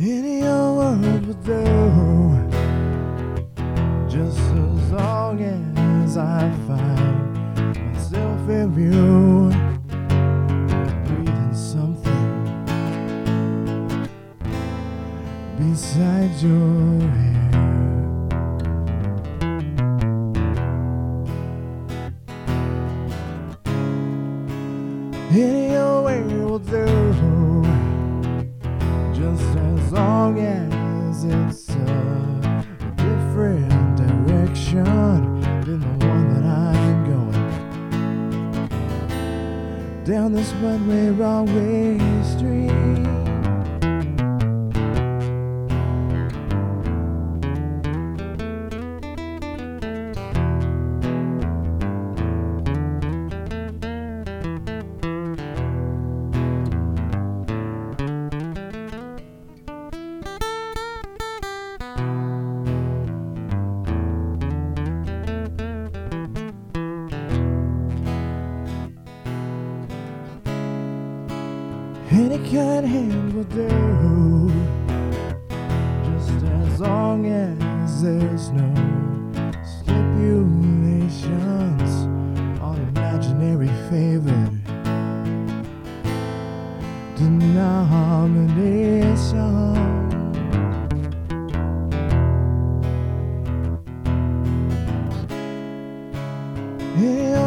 Any world will do. Just as long as I find myself in you. Breathing something beside your hair. Any old way will do. As long as it's a different direction than the one that I'm going. Down this one way, wrong way street. Any kind hand will do. Just as long as there's no stipulations on imaginary favor. denomination.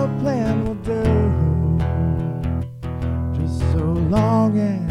Old plan will do. Long as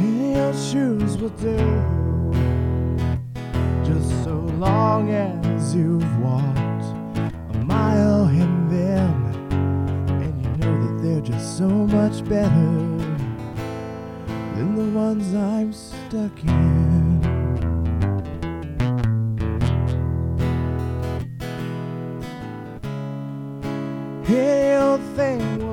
Old shoes will do. Just so long as you've walked a mile in them, and you know that they're just so much better than the ones I'm stuck in. Any old thing